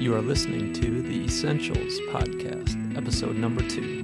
You are listening to the Essentials Podcast, episode number two,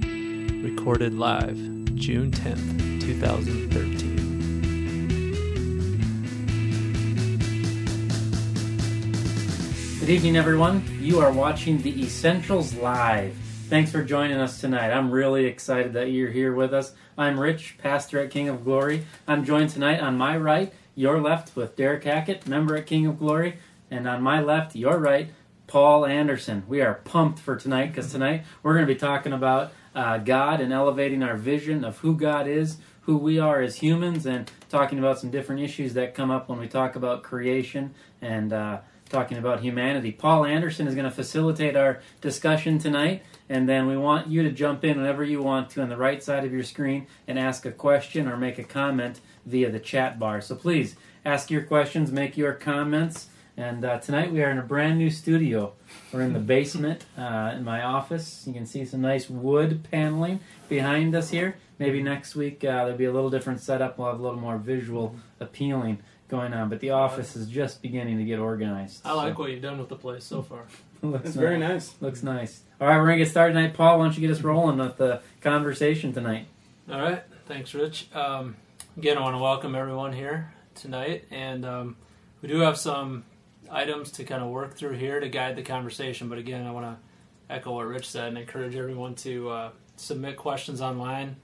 recorded live June 10th, 2013. Good evening, everyone. You are watching the Essentials Live. Thanks for joining us tonight. I'm really excited that you're here with us. I'm Rich, pastor at King of Glory. I'm joined tonight on my right, your left, with Derek Hackett, member at King of Glory, and on my left, your right, Paul Anderson. We are pumped for tonight because tonight we're going to be talking about uh, God and elevating our vision of who God is, who we are as humans, and talking about some different issues that come up when we talk about creation and uh, talking about humanity. Paul Anderson is going to facilitate our discussion tonight, and then we want you to jump in whenever you want to on the right side of your screen and ask a question or make a comment via the chat bar. So please ask your questions, make your comments. And uh, tonight we are in a brand new studio. We're in the basement uh, in my office. You can see some nice wood paneling behind us here. Maybe next week uh, there'll be a little different setup. We'll have a little more visual appealing going on. But the office is just beginning to get organized. I like what you've done with the place so far. looks That's nice. very nice. Looks nice. All right, we're gonna get started tonight. Paul, why don't you get us rolling with the conversation tonight? All right, thanks, Rich. Um, again, I want to welcome everyone here tonight, and um, we do have some items to kind of work through here to guide the conversation. But again, I want to echo what Rich said and encourage everyone to uh, submit questions online.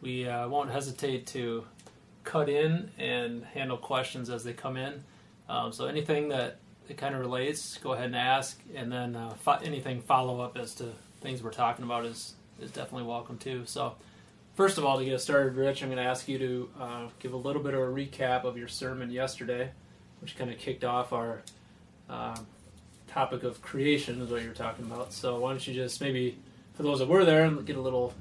We uh, won't hesitate to cut in and handle questions as they come in. Um, so anything that it kind of relates, go ahead and ask, and then uh, fo- anything follow up as to things we're talking about is is definitely welcome too. So. First of all, to get started, Rich, I'm going to ask you to uh, give a little bit of a recap of your sermon yesterday, which kind of kicked off our uh, topic of creation, is what you're talking about. So, why don't you just maybe, for those that were there, and get a little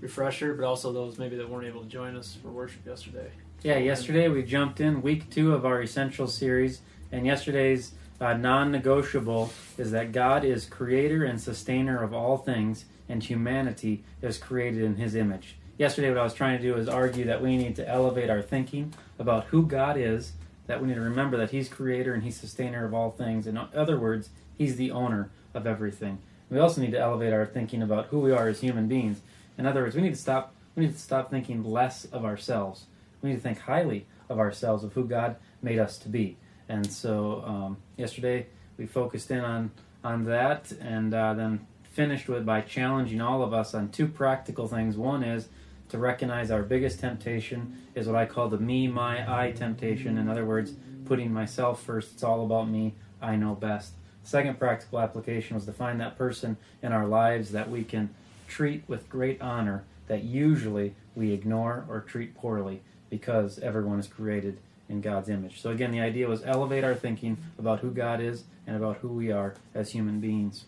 refresher, but also those maybe that weren't able to join us for worship yesterday. Yeah, yesterday we jumped in week two of our essential series, and yesterday's uh, non-negotiable is that God is creator and sustainer of all things, and humanity is created in His image. Yesterday, what I was trying to do is argue that we need to elevate our thinking about who God is. That we need to remember that He's creator and He's sustainer of all things. In other words, He's the owner of everything. We also need to elevate our thinking about who we are as human beings. In other words, we need to stop. We need to stop thinking less of ourselves. We need to think highly of ourselves, of who God made us to be. And so, um, yesterday we focused in on on that, and uh, then finished with by challenging all of us on two practical things. One is to recognize our biggest temptation is what I call the me, my, I temptation. In other words, putting myself first. It's all about me. I know best. Second practical application was to find that person in our lives that we can treat with great honor that usually we ignore or treat poorly because everyone is created in God's image. So again, the idea was elevate our thinking about who God is and about who we are as human beings.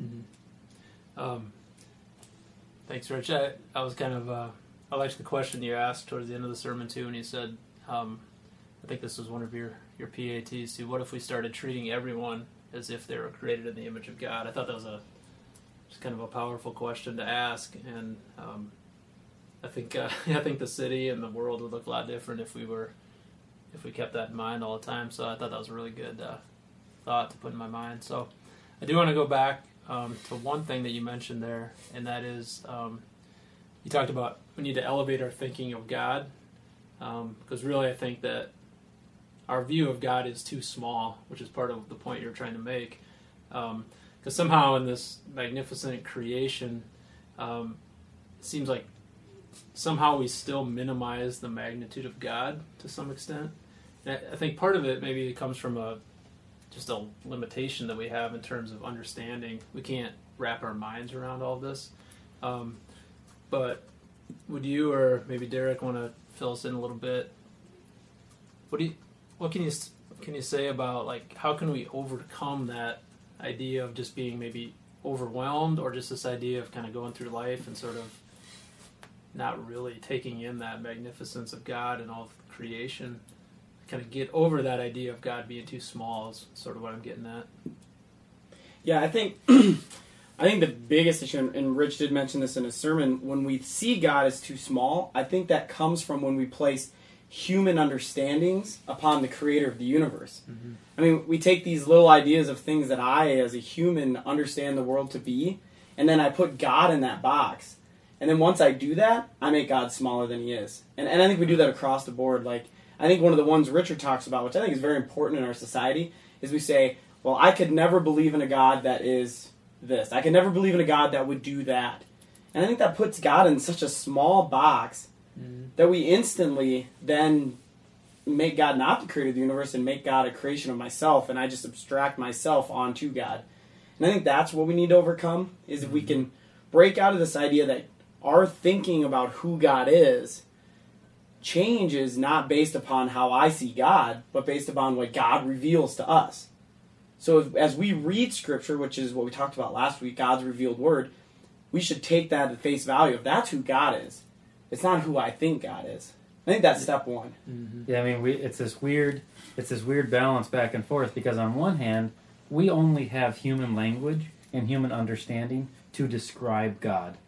Mm-hmm. Um, thanks, Rich. I, I was kind of uh, I liked the question you asked towards the end of the sermon too, and you said, um, I think this was one of your your PATs too. What if we started treating everyone as if they were created in the image of God? I thought that was a just kind of a powerful question to ask, and um, I think uh, I think the city and the world would look a lot different if we were if we kept that in mind all the time. So I thought that was a really good uh, thought to put in my mind. So I do want to go back um, to one thing that you mentioned there, and that is um, you talked about we need to elevate our thinking of God, because really I think that our view of God is too small, which is part of the point you're trying to make. Because somehow in this magnificent creation, um, it seems like somehow we still minimize the magnitude of God to some extent. And I I think part of it maybe comes from a just a limitation that we have in terms of understanding. We can't wrap our minds around all this. Um, but would you or maybe Derek want to fill us in a little bit? What do you, what can you can you say about like how can we overcome that idea of just being maybe overwhelmed or just this idea of kind of going through life and sort of not really taking in that magnificence of God and all of creation? Kind of get over that idea of God being too small is sort of what I'm getting at. Yeah, I think I think the biggest issue, and- Rich did mention this in his sermon, when we see God as too small, I think that comes from when we place human understandings upon the creator of the universe. Mhm. I mean, we take these little ideas of things that I, as a human, understand the world to be, and then I put God in that box. And then once I do that, I make God smaller than he is. And, and I think we do that across the board. Like, I think one of the ones Richard talks about, which I think is very important in our society, is we say, well, I could never believe in a God that is this. I could never believe in a God that would do that. And I think that puts God in such a small box Mhm. that we instantly then make God not the creator of the universe and make God a creation of myself, and I just abstract myself onto God. And I think that's what we need to overcome is if we can break out of this idea that our thinking about who God is changes not based upon how I see God, but based upon what God reveals to us. So as we read Scripture, which is what we talked about last week, God's revealed Word, we should take that at face value. If that's who God is, it's not who I think God is. I think that's step one. Mhm. Yeah, I mean, we, it's this weird, it's this weird balance back and forth because on one hand, we only have human language and human understanding to describe God.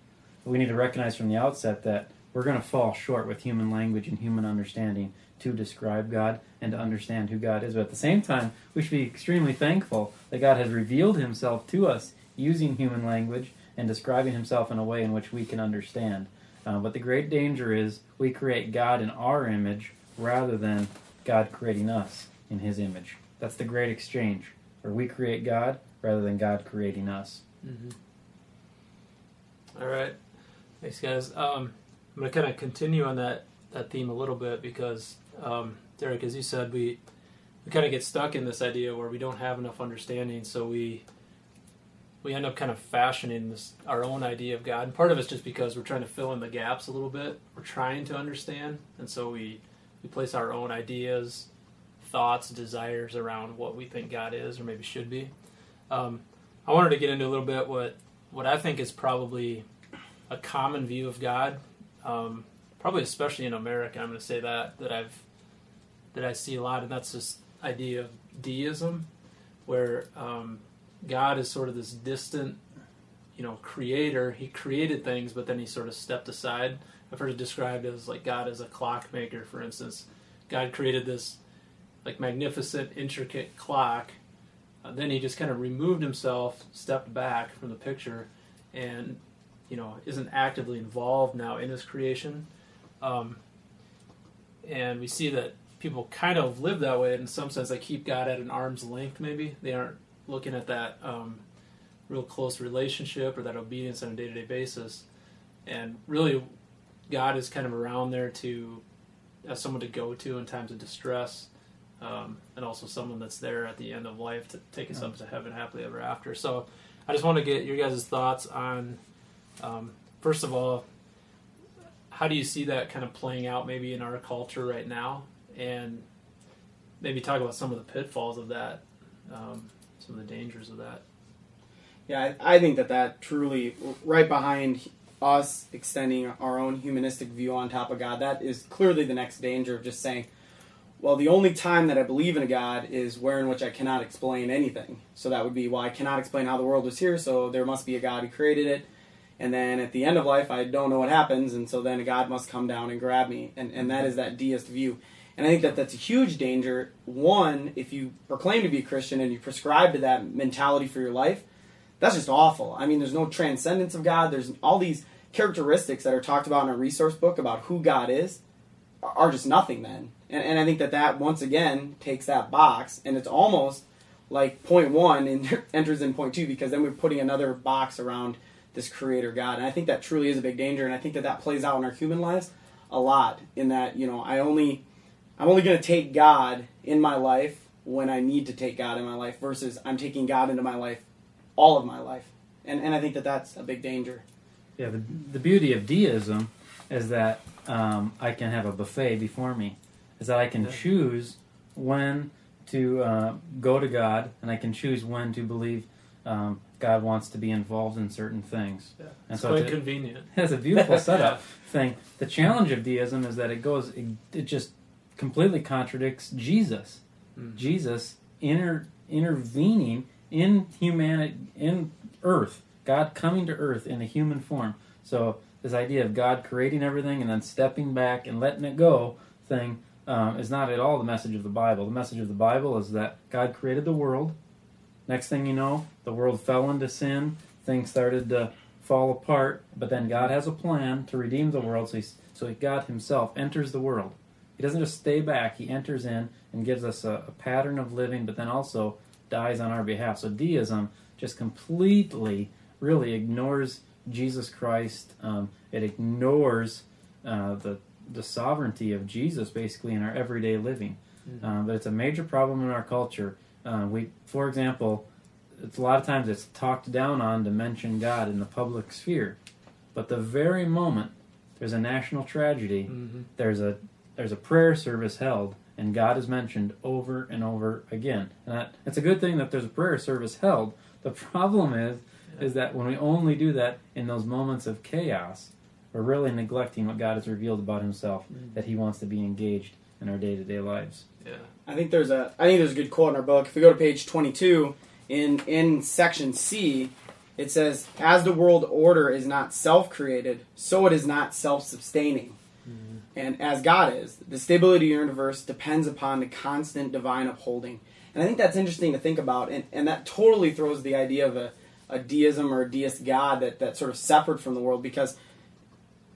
We need to recognize from the outset that we're going to fall short with human language and human understanding to describe God and to understand who God is. But at the same time, we should be extremely thankful that God has revealed Himself to us using human language and describing Himself in a way in which we can understand. Uh, but the great danger is we create God in our image rather than God creating us in His image. That's the great exchange, where we create God rather than God creating us. Mhm. All right, thanks, guys. Um, I'm going to kind of continue on that that theme a little bit because um, Derek, as you said, we we kind of get stuck in this idea where we don't have enough understanding, so we we end up kind of fashioning this our own idea of God. And part of it's just because we're trying to fill in the gaps a little bit. We're trying to understand, and so we we place our own ideas, thoughts, desires around what we think God is or maybe should be. Um, I wanted to get into a little bit what what I think is probably a common view of God, um, probably especially in America. I'm going to say that that I've that I see a lot, and that's this idea of deism, where um, God is sort of this distant, you know, creator. He created things, but then he sort of stepped aside. I've heard it described as like God as a clockmaker, for instance. God created this like magnificent, intricate clock. Uh, then he just kind of removed himself, stepped back from the picture, and you know isn't actively involved now in his creation. Um, and we see that people kind of live that way in some sense. They keep God at an arm's length. Maybe they aren't looking at that um, real close relationship or that obedience on a day-to-day basis. And really, God is kind of around there to as someone to go to in times of distress, um, and also someone that's there at the end of life to take us up to heaven happily ever after. So, I just want to get your guys' thoughts on, um, first of all, how do you see that kind of playing out maybe in our culture right now, and maybe talk about some of the pitfalls of that, um, some of the dangers of that. Yeah, I, I think that that truly, right behind us extending our own humanistic view on top of God, that is clearly the next danger of just saying, well, the only time that I believe in a God is where in which I cannot explain anything. So that would be, well, I cannot explain how the world was here, so there must be a God who created it. And then at the end of life, I don't know what happens, and so then a God must come down and grab me. And, and that is that deist view. And I think that that's a huge danger. One, if you proclaim to be a Christian and you prescribe to that mentality for your life, that's just awful. I mean, there's no transcendence of God. There's all these characteristics that are talked about in a resource book about who God is are just nothing then. And, and I think that that, once again, takes that box, and it's almost like point one enters in point two because then we're putting another box around this creator God. And I think that truly is a big danger, and I think that that plays out in our human lives a lot in that, you know, I only I'm only going to take God in my life when I need to take God in my life versus I'm taking God into my life all of my life. And, and I think that that's a big danger. Yeah, the, the beauty of deism is that um, I can have a buffet before me, is that I can Yeah. choose when to uh, go to God, and I can choose when to believe um, God wants to be involved in certain things. Yeah. And It's so quite it's a- convenient. It's a beautiful setup thing. The challenge of deism is that it goes, it, it just completely contradicts Jesus. Mm. Jesus inter, intervening in humanity, in Earth, God coming to Earth in a human form. So this idea of God creating everything and then stepping back and letting it go thing um, is not at all the message of the Bible. The message of the Bible is that God created the world. Next thing you know, the world fell into sin. Things started to fall apart. But then God has a plan to redeem the world. So, so God Himself enters the world. He doesn't just stay back. He enters in and gives us a, a pattern of living, but then also dies on our behalf. So deism just completely, really ignores Jesus Christ. Um, it ignores uh, the the sovereignty of Jesus basically in our everyday living. Mm-hmm. Um, but it's a major problem in our culture. Uh, we, for example, it's a lot of times it's talked down on to mention God in the public sphere, but the very moment there's a national tragedy, Mm-hmm. there's a there's a prayer service held, and God is mentioned over and over again. And that, it's a good thing that there's a prayer service held. The problem is is that when we only do that in those moments of chaos, we're really neglecting what God has revealed about Himself Mhm. that He wants to be engaged in our day to day lives. Yeah. I think there's a I think there's a good quote in our book. If we go to page 22 in in section C, it says, "As the world order is not self-created, so it is not self-sustaining." And as God is, the stability of the universe depends upon the constant divine upholding. And I think that's interesting to think about, and, and that totally throws the idea of a, a deism or a deist God that, that's sort of separate from the world because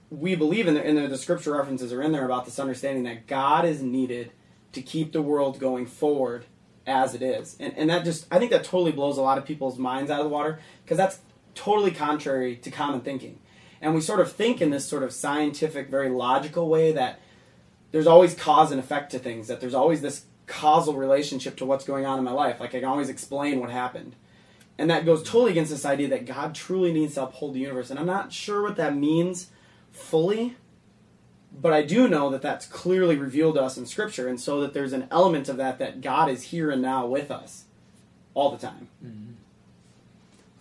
we believe in the, in the, the scripture references are in there about this understanding that God is needed to keep the world going forward as it is. And, and that just, I think that totally blows a lot of people's minds out of the water because that's totally contrary to common thinking. And we sort of think in this sort of scientific, very logical way that there's always cause and effect to things, that there's always this causal relationship to what's going on in my life. Like I can always explain what happened. And that goes totally against this idea that God truly needs to uphold the universe. And I'm not sure what that means fully, but I do know that that's clearly revealed to us in Scripture, and so that there's an element of that that God is here and now with us all the time.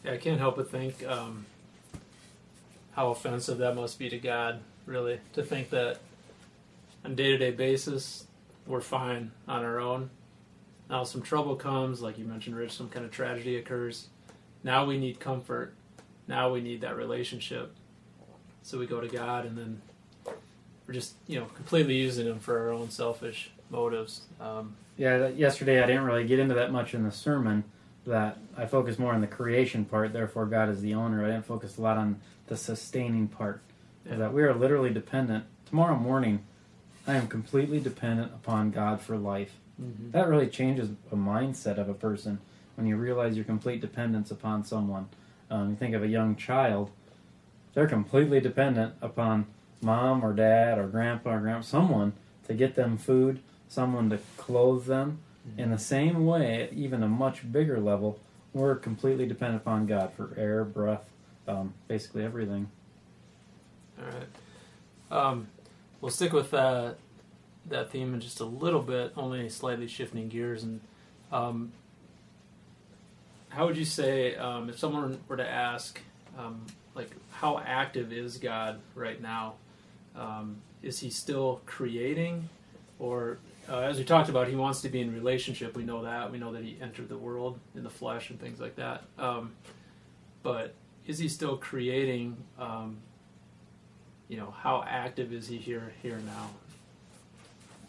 Yeah, I can't help but think um, how offensive that must be to God, really, to think that on day to day basis, we're fine on our own. Now, some trouble comes, like you mentioned, Rich, some kind of tragedy occurs. Now we need comfort. Now we need that relationship. So we go to God, and then we're just, you know, completely using Him for our own selfish motives. Um, Yeah, yesterday I didn't really get into that much in the sermon. That I focused more on the creation part. Therefore, God is the owner. I didn't focus a lot on the sustaining part. Yeah. That we are literally dependent. Tomorrow morning, I am completely dependent upon God for life. That really changes a mindset of a person when you realize your complete dependence upon someone. Um, you think of a young child; they're completely dependent upon mom or dad or grandpa or grandpa, someone to get them food, someone to clothe them. In the same way, at even a much bigger level, we're completely dependent upon God for air, breath, um, basically everything. All right. Um, we'll stick with that that theme in just a little bit, only slightly shifting gears. And um, how would you say um, if someone were to ask, um, like, how active is God right now? Um, is He still creating, or uh, as we talked about, He wants to be in relationship. We know that. We know that He entered the world in the flesh and things like that. Um, but is He still creating? Um, you know, how active is he here here now?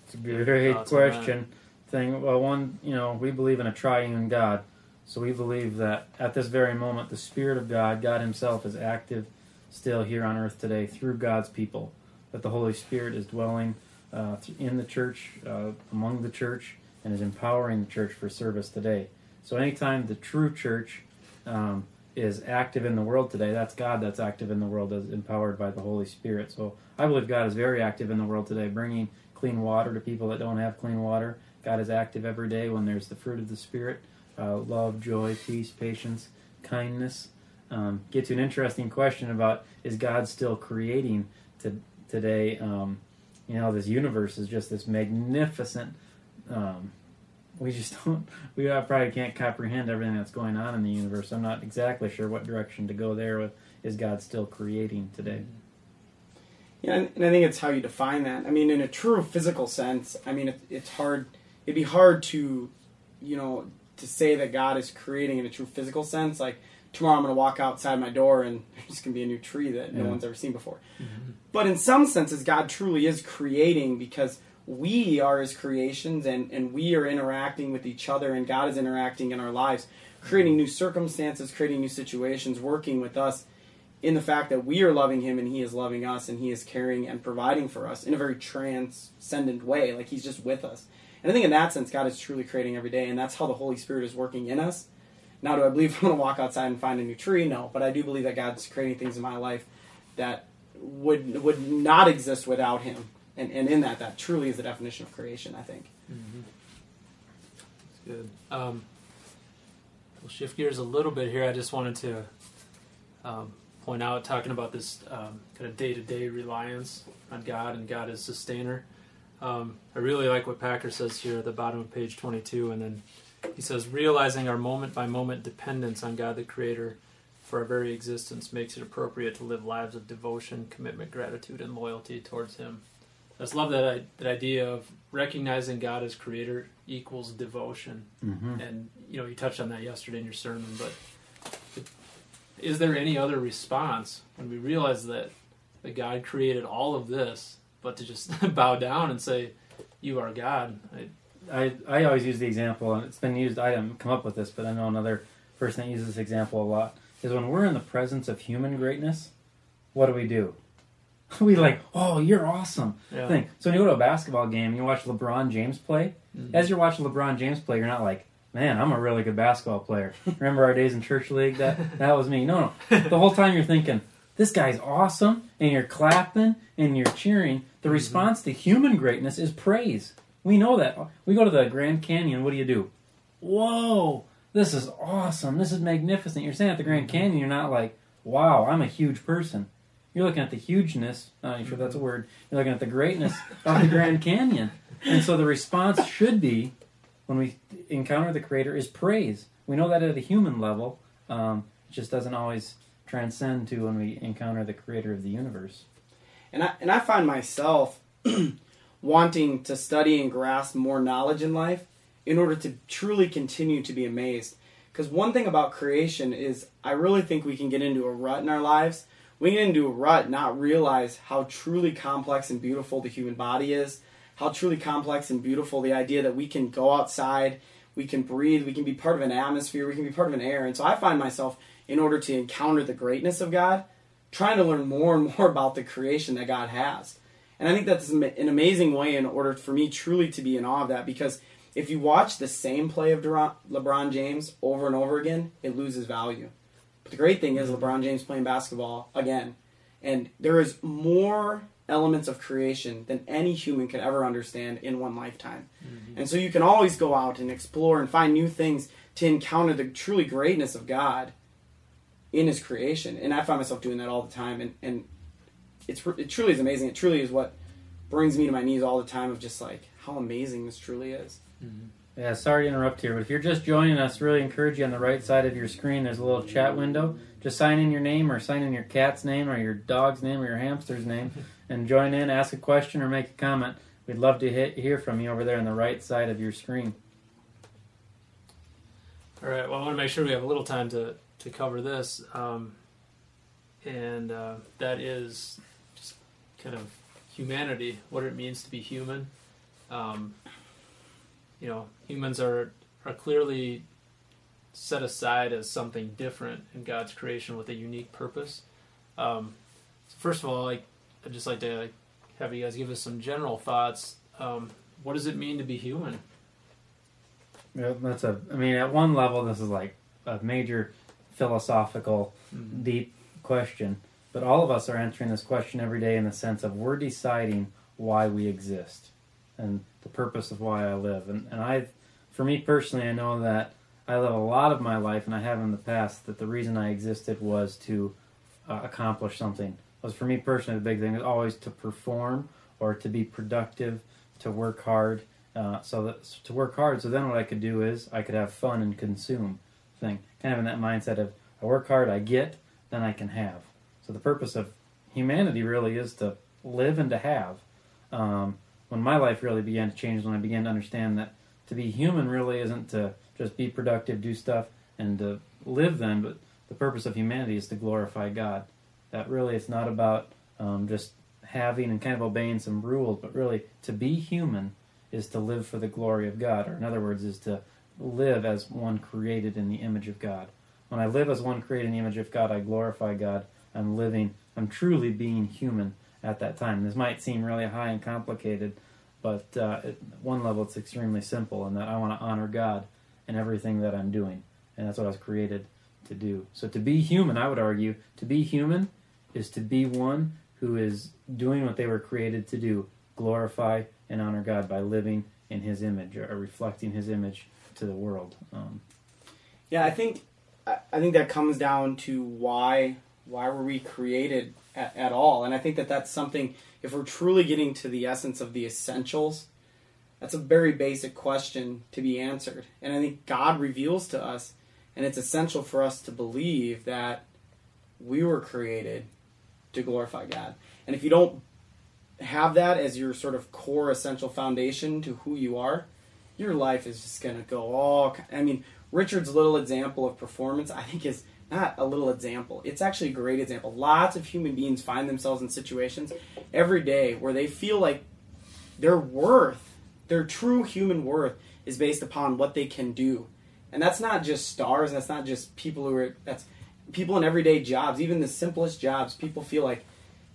It's a great thoughts question. Thing. Well, one, you know, we believe in a triune God, so we believe that at this very moment, the Spirit of God, God Himself, is active still here on earth today through God's people. That the Holy Spirit is dwelling uh, in the church, uh, among the church, and is empowering the church for service today. So, anytime the true church um, is active in the world today, that's God that's active in the world, as empowered by the Holy Spirit. So, I believe God is very active in the world today, bringing clean water to people that don't have clean water. God is active every day when there's the fruit of the Spirit uh, love, joy, peace, patience, kindness. Um, get to an interesting question about is God still creating to, today? Um, you know, this universe is just this magnificent. Um, we just don't, we probably can't comprehend everything that's going on in the universe. I'm not exactly sure what direction to go there with. Is God still creating today? Yeah, and, and I think it's how you define that. I mean, in a true physical sense, I mean, it's hard. It'd be hard to, you know, to say that God is creating in a true physical sense. Like tomorrow, I'm going to walk outside my door and there's going to be a new tree that no Yeah. one's ever seen before. Mm-hmm. But in some senses, God truly is creating because we are his creations and, and we are interacting with each other and God is interacting in our lives, creating new circumstances, creating new situations, working with us in the fact that we are loving him and he is loving us and he is caring and providing for us in a very transcendent way. Like he's just with us. And I think in that sense, God is truly creating every day, and that's how the Holy Spirit is working in us. Now, do I believe I'm going to walk outside and find a new tree? No, but I do believe that God's creating things in my life that would would not exist without Him, and and in that, that truly is the definition of creation. I think. Mm-hmm. That's good. Um, we'll shift gears a little bit here. I just wanted to um, point out, talking about this um, kind of day to day reliance on God and God as sustainer. Um, I really like what Packer says here at the bottom of page 22, and then he says, realizing our moment by moment dependence on God the Creator for our very existence makes it appropriate to live lives of devotion, commitment, gratitude, and loyalty towards Him. I just love that, that idea of recognizing God as Creator equals devotion. Mm-hmm. And, you know, you touched on that yesterday in your sermon, but is there any other response when we realize that, that God created all of this but to just bow down and say, "You are God." I, I, I always use the example, and it's been used. I didn't come up with this, but I know another person that uses this example a lot. Is when we're in the presence of human greatness, what do we do? we like, oh, you're awesome. Yeah. Thing. So when you go to a basketball game, and you watch LeBron James play. Mhm. As you're watching LeBron James play, you're not like, man, I'm a really good basketball player. Remember our days in church league? That that was me. No, no. The whole time you're thinking, this guy's awesome, and you're clapping and you're cheering. The response to human greatness is praise. We know that. We go to the Grand Canyon. What do you do? Whoa, this is awesome. This is magnificent. You're saying at the Grand Canyon, you're not like, wow, I'm a huge person. You're looking at the hugeness. You sure that's a word? You're looking at the greatness of the Grand Canyon. And so the response should be, when we encounter the Creator, is praise. We know that at a human level. Um, it just doesn't always transcend to when we encounter the Creator of the universe. And I and I find myself wanting to study and grasp more knowledge in life in order to truly continue to be amazed. Because one thing about creation is I really think we can get into a rut in our lives. We get into a rut, not realize how truly complex and beautiful the human body is, how truly complex and beautiful the idea that we can go outside, we can breathe, we can be part of an atmosphere, we can be part of an air. And so I find myself, in order to encounter the greatness of God, trying to learn more and more about the creation that God has. And I think that's an amazing way in order for me truly to be in awe of that because if you watch the same play of Duran- LeBron James over and over again, it loses value. But the great thing is mm-hmm. LeBron James playing basketball again. And there is more elements of creation than any human could ever understand in one lifetime. Mm-hmm. And so you can always go out and explore and find new things to encounter the truly greatness of God in his creation. And I find myself doing that all the time and, and it's it truly is amazing. It truly is what brings me to my knees all the time of just like how amazing this truly is. Yeah, sorry to interrupt here, but if you're just joining us, really encourage you on the right side of your screen. There's a little chat window. Just sign in your name or sign in your cat's name or your dog's name or your hamster's name and join in, ask a question, or make a comment. We'd love to hit, hear from you over there on the right side of your screen. All right. Well, I want to make sure we have a little time to to cover this, um, and uh, that is just kind of humanity, what it means to be human. Um, you know, humans are are clearly set aside as something different in God's creation with a unique purpose. Um, so first of all, like I'd just like to have you guys give us some general thoughts. Um, what does it mean to be human? Yeah, that's a. I mean, at one level, this is like a major philosophical, deep question. But all of us are answering this question every day in the sense of we're deciding why we exist and the purpose of why I live. And and I, for me personally, I know that I live a lot of my life, and I have in the past, that the reason I existed was to uh, accomplish something. Was for me personally the big thing was always to perform or to be productive, to work hard. Uh, so that to work hard. So then what I could do is I could have fun and consume thing. Kind of in that mindset of I work hard, I get, then I can have. So the purpose of humanity really is to live and to have. Um, when my life really began to change, when I began to understand that to be human really isn't to just be productive, do stuff, and to live then, but the purpose of humanity is to glorify God. That really it's not about um, just having and kind of obeying some rules, but really to be human is to live for the glory of God, or in other words, is to live as one created in the image of God. When I live as one created in the image of God, I glorify God. I'm living, I'm truly being human at that time. This might seem really high and complicated, but uh, at one level it's extremely simple in that I want to honor God in everything that I'm doing. And that's what I was created to do. So to be human, I would argue, to be human is to be one who is doing what they were created to do glorify and honor God by living in His image or reflecting His image to the world. Um, Yeah, I think I I think that comes down to why why were we created at, at all, and I think that that's something. If we're truly getting to the essence of the essentials, that's a very basic question to be answered, and I think God reveals to us, and it's essential for us to believe that we were created to glorify God, and if you don't have that as your sort of core essential foundation to who you are, your life is just going to go all. I mean, Richard's little example of performance, I think, is not a little example. It's actually a great example. Lots of human beings find themselves in situations every day where they feel like their worth, their true human worth, is based upon what they can do. And that's not just stars, that's not just people who are, that's people in everyday jobs, even the simplest jobs. People feel like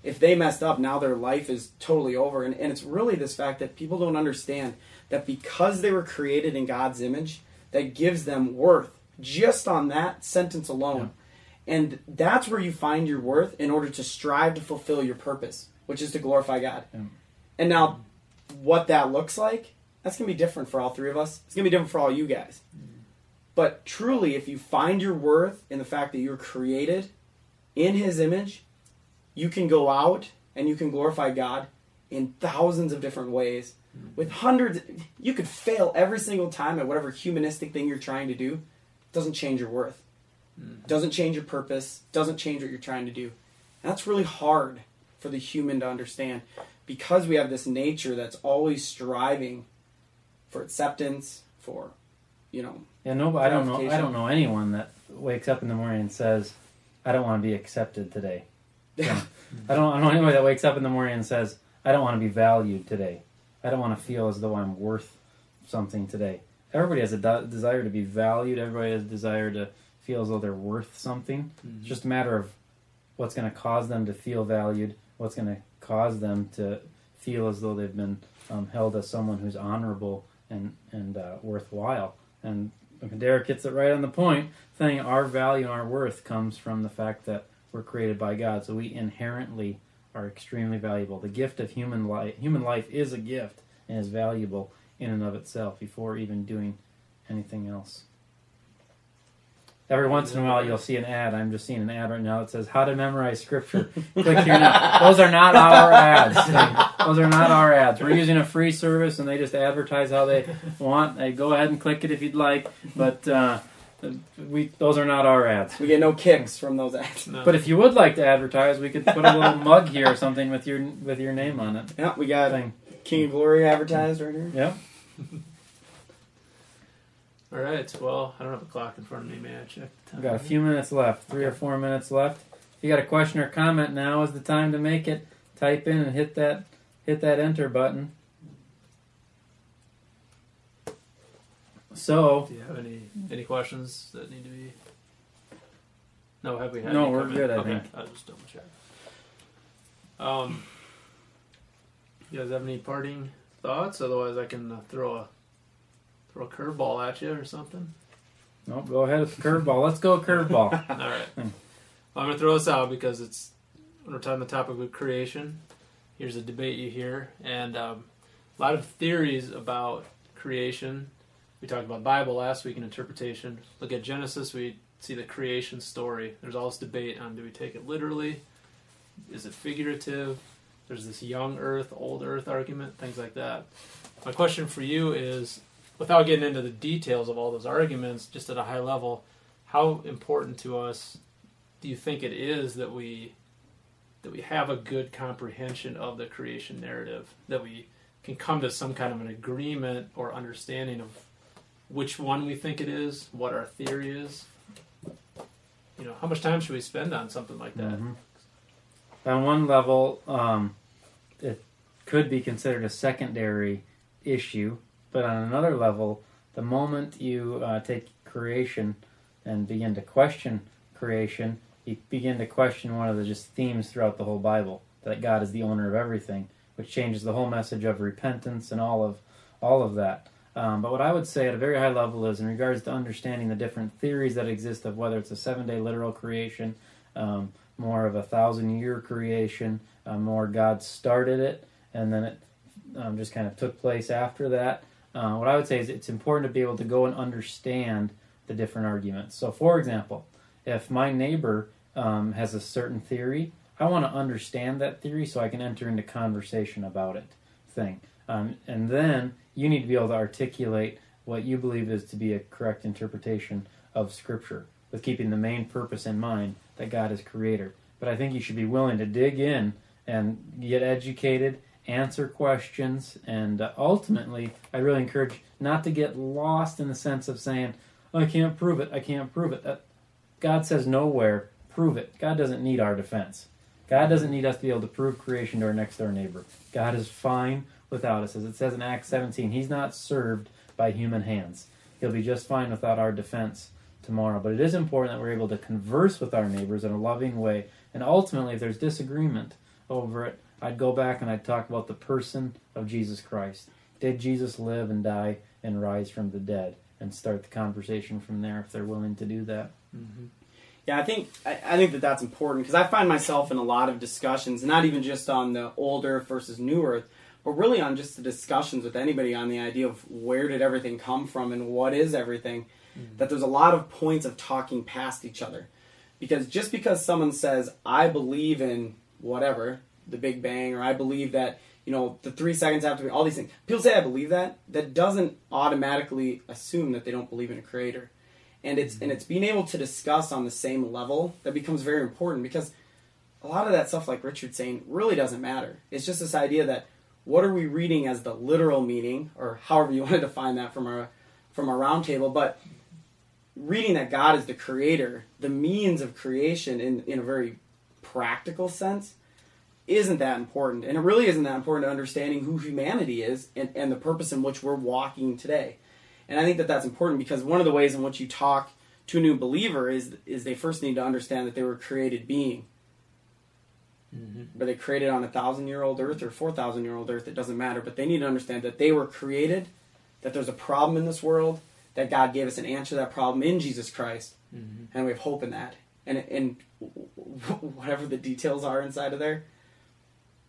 if they messed up, now their life is totally over. And, and it's really this fact that people don't understand that because they were created in God's image, that gives them worth just on that sentence alone. And that's where you find your worth in order to strive to fulfill your purpose, which is to glorify God. Yeah. And now, what that looks like, that's going to be different for all three of us. It's going to be different for all you guys. Mm. But truly, if you find your worth in the fact that you're created in His image, you can go out and you can glorify God in thousands of different ways mm. with hundreds you could fail every single time at whatever humanistic thing you're trying to do doesn't change your worth mm-hmm. doesn't change your purpose doesn't change what you're trying to do and that's really hard for the human to understand because we have this nature that's always striving for acceptance for you know yeah, no, I don't know. I don't know anyone that wakes up in the morning and says, "I don't want to be accepted today." Yeah. I don't. I don't know anybody that wakes up in the morning and says, "I don't want to be valued today. I don't want to feel as though I'm worth something today." Everybody has a de- desire to be valued. Everybody has a desire to feel as though they're worth something. It's just a matter of what's going to cause them to feel valued. What's going to cause them to feel as though they've been um, held as someone who's honorable and and uh, worthwhile. And Derek gets it right on the point, saying our value and our worth comes from the fact that we're created by God. So we inherently are extremely valuable. The gift of human life, human life is a gift and is valuable in and of itself before even doing anything else. Every once in a while, you'll see an ad. I'm just seeing an ad right now that says "How to memorize scripture." Click here now. Those are not our ads. Those are not our ads. We're using a free service, and they just advertise how they want. Hey, go ahead and click it if you'd like, but uh, we those are not our ads. we get no kicks from those ads No. But if you would like to advertise, we could put a little mug here or something with your with your name on it. yeah we got Thing. King of glory advertised right here Yeah. All right. Well, I don't have a clock in front of me. May I check the time? We've got a few minutes left, three or four minutes left. If you got a question or comment, now is the time to make it. Type in and hit that hit that enter button. So Do you have any any questions that need to be? No, have we had? No, any we're come in? good, I okay, think. I'll just double check. Um, you guys have any parting thoughts? Otherwise, I can uh, throw a throw a curveball at you or something. no, go ahead with the curveball. Let's go curveball. All right. Hmm. Well, I'm gonna throw this out because it's we're talking the topic of creation. Here's a debate you hear, and um, a lot of theories about creation. We talked about Bible last week in interpretation. Look at Genesis. We see the creation story. There's all this debate on do we take it literally? Is it figurative? There's this young Earth, old Earth argument, things like that. My question for you is, without getting into the details of all those arguments, just at a high level, how important to us do you think it is that we that we have a good comprehension of the creation narrative that we can come to some kind of an agreement or understanding of which one we think it is what our theory is you know how much time should we spend on something like that Mhm. On one level, um, it could be considered a secondary issue. But on another level, the moment you uh, take creation and begin to question creation, you begin to question one of the just themes throughout the whole Bible that God is the owner of everything, which changes the whole message of repentance and all of all of that. Um, but what I would say at a very high level is in regards to understanding the different theories that exist of whether it's a seven day literal creation, um, more of a thousand year creation, uh, more God started it and then it um, just kind of took place after that. Uh, what I would say is it's important to be able to go and understand the different arguments. So, for example, if my neighbor um, has a certain theory, I want to understand that theory so I can enter into conversation about it. Thing, um, and then you need to be able to articulate what you believe is to be a correct interpretation of Scripture, with keeping the main purpose in mind that God is Creator. But I think you should be willing to dig in and get educated, answer questions, and uh, ultimately, I really encourage not to get lost in the sense of saying, oh, "I can't prove it. I can't prove it." God says nowhere, prove it. God doesn't need our defense. God doesn't need us to be able to prove creation to our next door neighbor. God is fine without us. As it says in Acts 17, He's not served by human hands. He'll be just fine without our defense tomorrow. But it is important that we're able to converse with our neighbors in a loving way. And ultimately, if there's disagreement over it, I'd go back and I'd talk about the person of Jesus Christ. Did Jesus live and die and rise from the dead? And start the conversation from there if they're willing to do that. Mm-hmm. Yeah, I think I, I, think that that's important because I find myself in a lot of discussions, not even just on the old Earth versus new Earth, but really on just the discussions with anybody on the idea of where did everything come from and what is everything. Mm-hmm. That there's a lot of points of talking past each other, because just because someone says I believe in whatever the Big Bang or I believe that you know the three seconds after all these things, people say I believe that. That doesn't automatically assume that they don't believe in a creator and it's and it's being able to discuss on the same level that becomes very important because a lot of that stuff like richard's saying really doesn't matter it's just this idea that what are we reading as the literal meaning or however you want to define that from our from our roundtable but reading that god is the creator the means of creation in in a very practical sense isn't that important and it really isn't that important to understanding who humanity is and, and the purpose in which we're walking today and I think that that's important because one of the ways in which you talk to a new believer is is they first need to understand that they were created being. Mm-hmm. Were they created on a thousand year old earth or four thousand year old earth? It doesn't matter. But they need to understand that they were created, that there's a problem in this world, that God gave us an answer to that problem in Jesus Christ, mm-hmm. and we have hope in that. And and whatever the details are inside of there,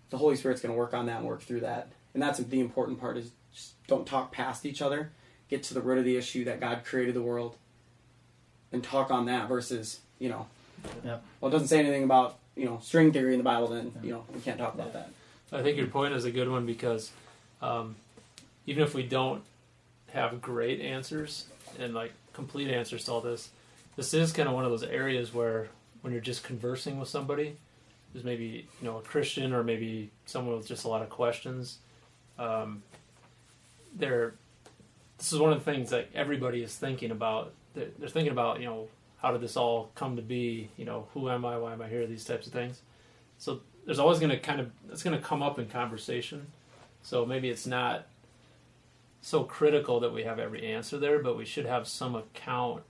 the Holy Spirit's going to work on that and work through that. And that's the important part is just don't talk past each other get to the root of the issue that God created the world and talk on that versus, you know, yep. well, it doesn't say anything about, you know, string theory in the Bible, then, you know, we can't talk about that. I think your point is a good one because um, even if we don't have great answers and like complete answers to all this, this is kind of one of those areas where when you're just conversing with somebody who's maybe you know a Christian or maybe someone with just a lot of questions, um, they're this is one of the things that everybody is thinking about. They're, they're thinking about, you know, how did this all come to be? You know, who am I? Why am I here? These types of things. So there's always going to kind of it's going to come up in conversation. So maybe it's not so critical that we have every answer there, but we should have some account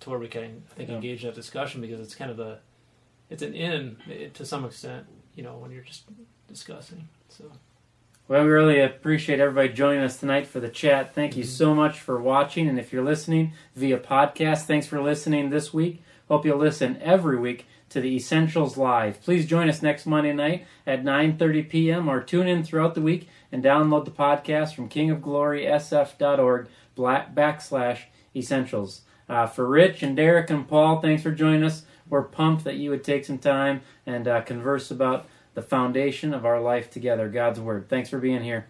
to where we can, I think, yeah. engage in that discussion because it's kind of the it's an in to some extent, you know, when you're just discussing. So. Well, we really appreciate everybody joining us tonight for the chat. Thank you mm-hmm. so much for watching. And if you're listening via podcast, thanks for listening this week. Hope you'll listen every week to the Essentials Live. Please join us next Monday night at 9.30 p.m. or tune in throughout the week and download the podcast from kingofglorysf.org backslash essentials. Uh, for Rich and Derek and Paul, thanks for joining us. We're pumped that you would take some time and uh, converse about the foundation of our life together, God's Word. Thanks for being here.